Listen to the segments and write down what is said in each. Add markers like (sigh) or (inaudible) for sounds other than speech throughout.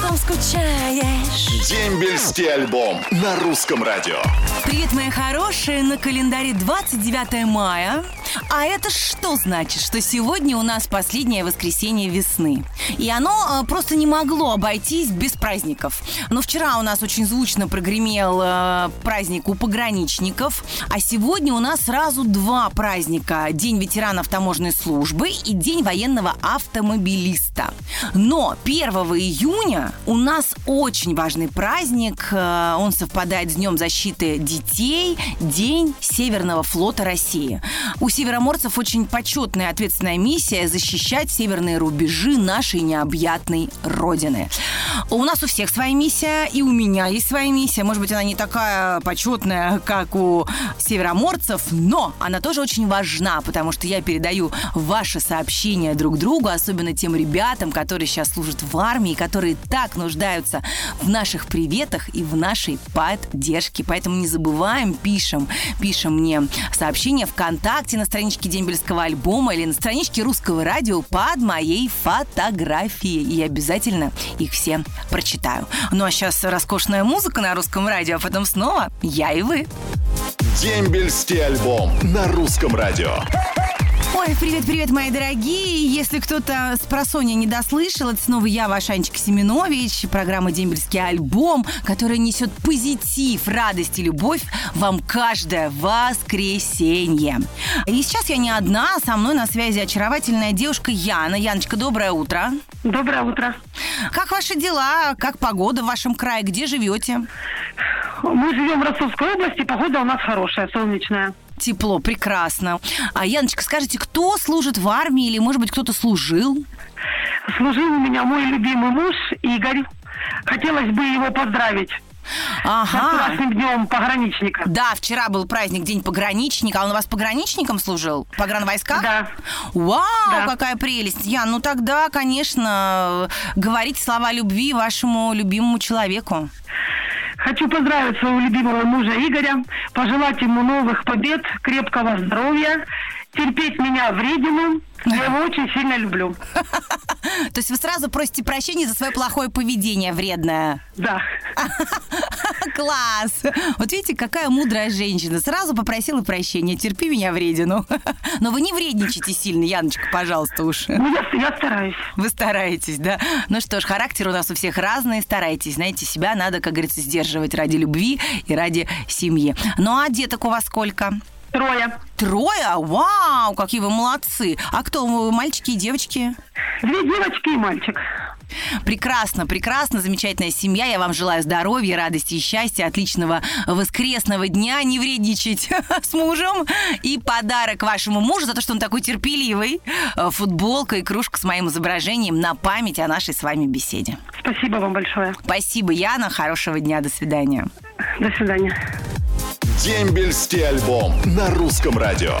потом скучаешь. Дембельский альбом на русском радио. Привет, мои хорошие! На календаре 29 мая. А это что значит? Что сегодня у нас последнее воскресенье весны. И оно э, просто не могло обойтись без праздников. Но вчера у нас очень звучно прогремел э, праздник у пограничников, а сегодня у нас сразу два праздника. День ветеранов таможенной службы и День военного автомобилиста. Но 1 июня у нас очень важный праздник. Э, Он совпадает с Днем защиты детей, День Северного флота России. У североморцев очень почетная ответственная миссия защищать северные рубежи нашей необъятной родины. У нас у всех своя миссия, и у меня есть своя миссия. Может быть, она не такая почетная, как у североморцев, но она тоже очень важна, потому что я передаю ваши сообщения друг другу, особенно тем ребятам, которые сейчас служат в армии, которые так нуждаются в наших приветах и в нашей поддержке. Поэтому не забываем, пишем, пишем мне сообщения ВКонтакте на страничке Дембельского альбома или на страничке Русского радио под моей фотографией. И обязательно их все прочитаю. Ну а сейчас роскошная музыка на Русском радио, а потом снова я и вы. Дембельский альбом на русском радио. Ой, привет-привет, мои дорогие. Если кто-то с просонья не дослышал, это снова я, ваш Анечка Семенович, программа «Дембельский альбом», которая несет позитив, радость и любовь вам каждое воскресенье. И сейчас я не одна, со мной на связи очаровательная девушка Яна. Яночка, доброе утро. Доброе утро. Как ваши дела? Как погода в вашем крае? Где живете? Мы живем в Ростовской области, погода у нас хорошая, солнечная. Тепло, прекрасно. А, Яночка, скажите, кто служит в армии или, может быть, кто-то служил? Служил у меня мой любимый муж Игорь. Хотелось бы его поздравить с Ага. красным днем пограничника. Да, вчера был праздник День пограничника. А он у вас пограничником служил? В погранвойсках? Да. Вау, Да. какая прелесть. Ян, ну тогда, конечно, говорите слова любви вашему любимому человеку. Хочу поздравить своего любимого мужа Игоря, пожелать ему новых побед, крепкого здоровья, терпеть меня вредину. Я его очень сильно люблю. То есть вы сразу просите прощения за свое плохое поведение вредное. Да. (laughs) Класс! Вот видите, какая мудрая женщина. Сразу попросила прощения. Терпи меня вредину. (laughs) Но вы не вредничайте сильно, Яночка, пожалуйста уж. Ну, я, я стараюсь. Вы стараетесь, да? Ну что ж, характер у нас у всех разный, старайтесь. Знаете, себя надо, как говорится, сдерживать ради любви и ради семьи. Ну а деток у вас сколько? Трое. Трое? Вау, какие вы молодцы. А кто, вы, мальчики и девочки? Две девочки и мальчик. Прекрасно, прекрасно, замечательная семья. Я вам желаю здоровья, радости и счастья, отличного воскресного дня, не вредничать (laughs) с мужем. И подарок вашему мужу за то, что он такой терпеливый. Э, Футболка и кружка с моим изображением на память о нашей с вами беседе. Спасибо вам большое. Спасибо, Яна. Хорошего дня. До свидания. До свидания. Дембельский альбом на русском радио.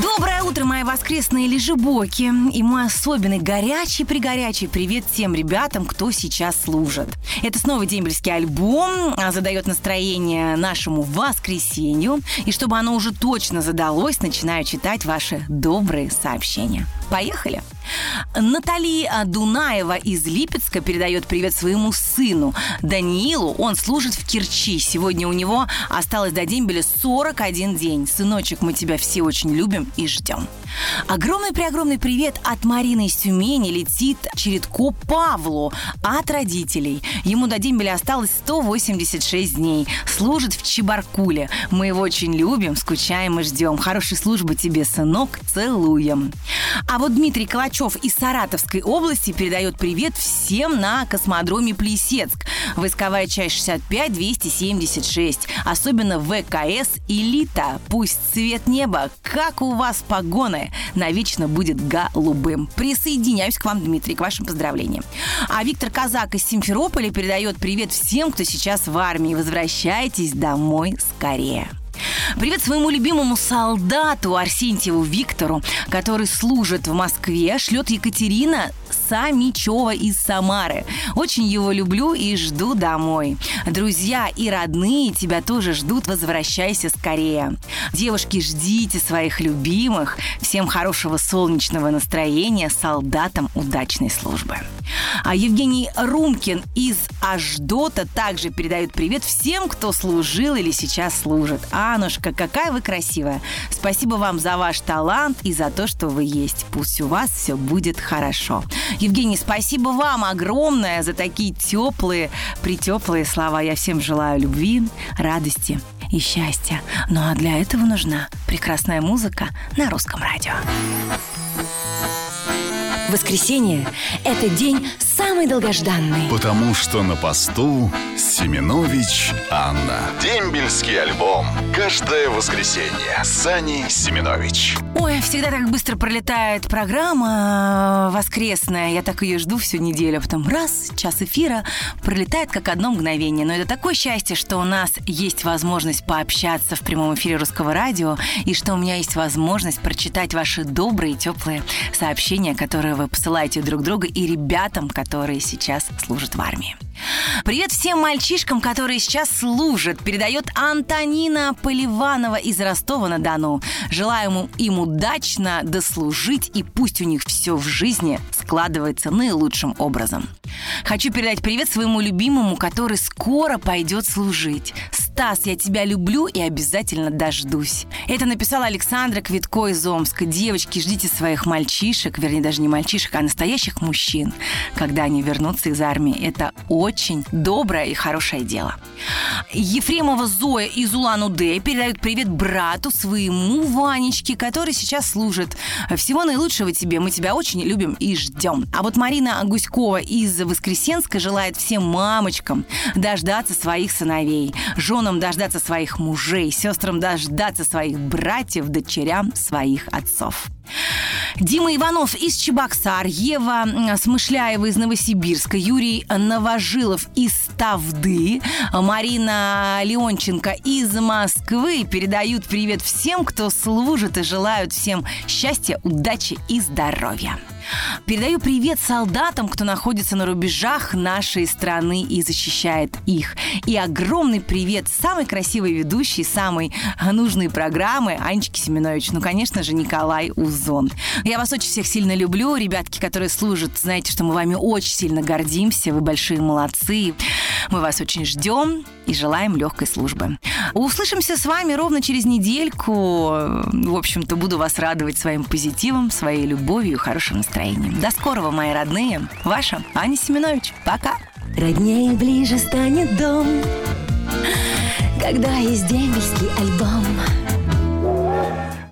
Доброе утро, мои воскресные лежебоки. И мой особенный горячий-пригорячий привет тем ребятам, кто сейчас служит. Это снова дембельский альбом, а, задает настроение нашему воскресенью. И чтобы оно уже точно задалось, начинаю читать ваши добрые сообщения. Поехали! Натали а, Дунаева из Липецка передает привет своему сыну Даниилу. Он служит в Керчи. Сегодня у него осталось до дембеля 41 день. Сыночек, мы тебя все очень любим и ждем. Огромный-преогромный привет от Марины из Тюмени летит Чередко Павлу от родителей. Ему до дембеля осталось 186 дней. Служит в Чебаркуле. Мы его очень любим, скучаем и ждем. Хорошей службы тебе, сынок. Целуем. А вот Дмитрий Калачев из Саратовской области передает привет всем на космодроме Плесецк. Войсковая часть 65-276. Особенно ВКС «Элита». Пусть цвет неба, как у вас погоны, навечно будет голубым. Присоединяюсь к вам, Дмитрий, к вашим поздравлениям. А Виктор Казак из Симферополя передает привет всем, кто сейчас в армии. Возвращайтесь домой скорее. Привет своему любимому солдату Арсентьеву Виктору, который служит в Москве, шлет Екатерина Самичева из Самары. Очень его люблю и жду домой. Друзья и родные тебя тоже ждут. Возвращайся скорее. Девушки, ждите своих любимых. Всем хорошего солнечного настроения. Солдатам удачной службы. А Евгений Румкин из Аждота также передает привет всем, кто служил или сейчас служит. Анушка, какая вы красивая. Спасибо вам за ваш талант и за то, что вы есть. Пусть у вас все будет хорошо. Евгений, спасибо вам огромное за такие теплые, притеплые слова. Я всем желаю любви, радости и счастья. Ну а для этого нужна прекрасная музыка на русском радио. Воскресенье – это день самый долгожданный. Потому что на посту Семенович Анна. Дембельский альбом. Каждое воскресенье. Сани Семенович. Ой, всегда так быстро пролетает программа э, воскресная. Я так ее жду всю неделю. Потом раз, час эфира пролетает как одно мгновение. Но это такое счастье, что у нас есть возможность пообщаться в прямом эфире русского радио и что у меня есть возможность прочитать ваши добрые, теплые сообщения, которые вы посылаете друг другу и ребятам, которые сейчас служат в армии. Привет всем мальчишкам, которые сейчас служат. Передает Антонина Поливанова из Ростова-на-Дону. Желаем им удачно дослужить, и пусть у них все в жизни складывается наилучшим образом. Хочу передать привет своему любимому, который скоро пойдет служить. Стас, я тебя люблю и обязательно дождусь. Это написала Александра Квитко из Омска. Девочки, ждите своих мальчишек, вернее, даже не мальчишек, а настоящих мужчин, когда они вернутся из армии. Это очень доброе и хорошее дело. Ефремова Зоя из Улан-Удэ передает привет брату своему Ванечке, который сейчас служит. Всего наилучшего тебе, мы тебя очень любим и ждем. А вот Марина Гуськова из Воскресенска желает всем мамочкам дождаться своих сыновей, женам дождаться своих мужей, сестрам дождаться своих братьев, дочерям своих отцов. Дима Иванов из Чебоксар, Ева Смышляева из Новосибирска, Юрий Новожилов из Тавды, Марина Леонченко из Москвы передают привет всем, кто служит и желают всем счастья, удачи и здоровья. Передаю привет солдатам, кто находится на рубежах нашей страны и защищает их. И огромный привет самой красивой ведущей, самой нужной программы Анечки Семенович. Ну, конечно же, Николай Узон. Я вас очень всех сильно люблю. Ребятки, которые служат, знаете, что мы вами очень сильно гордимся. Вы большие молодцы. Мы вас очень ждем и желаем легкой службы. Услышимся с вами ровно через недельку. В общем-то, буду вас радовать своим позитивом, своей любовью и хорошим настроением. До скорого, мои родные. Ваша Аня Семенович. Пока. Роднее ближе станет дом, когда есть дембельский альбом.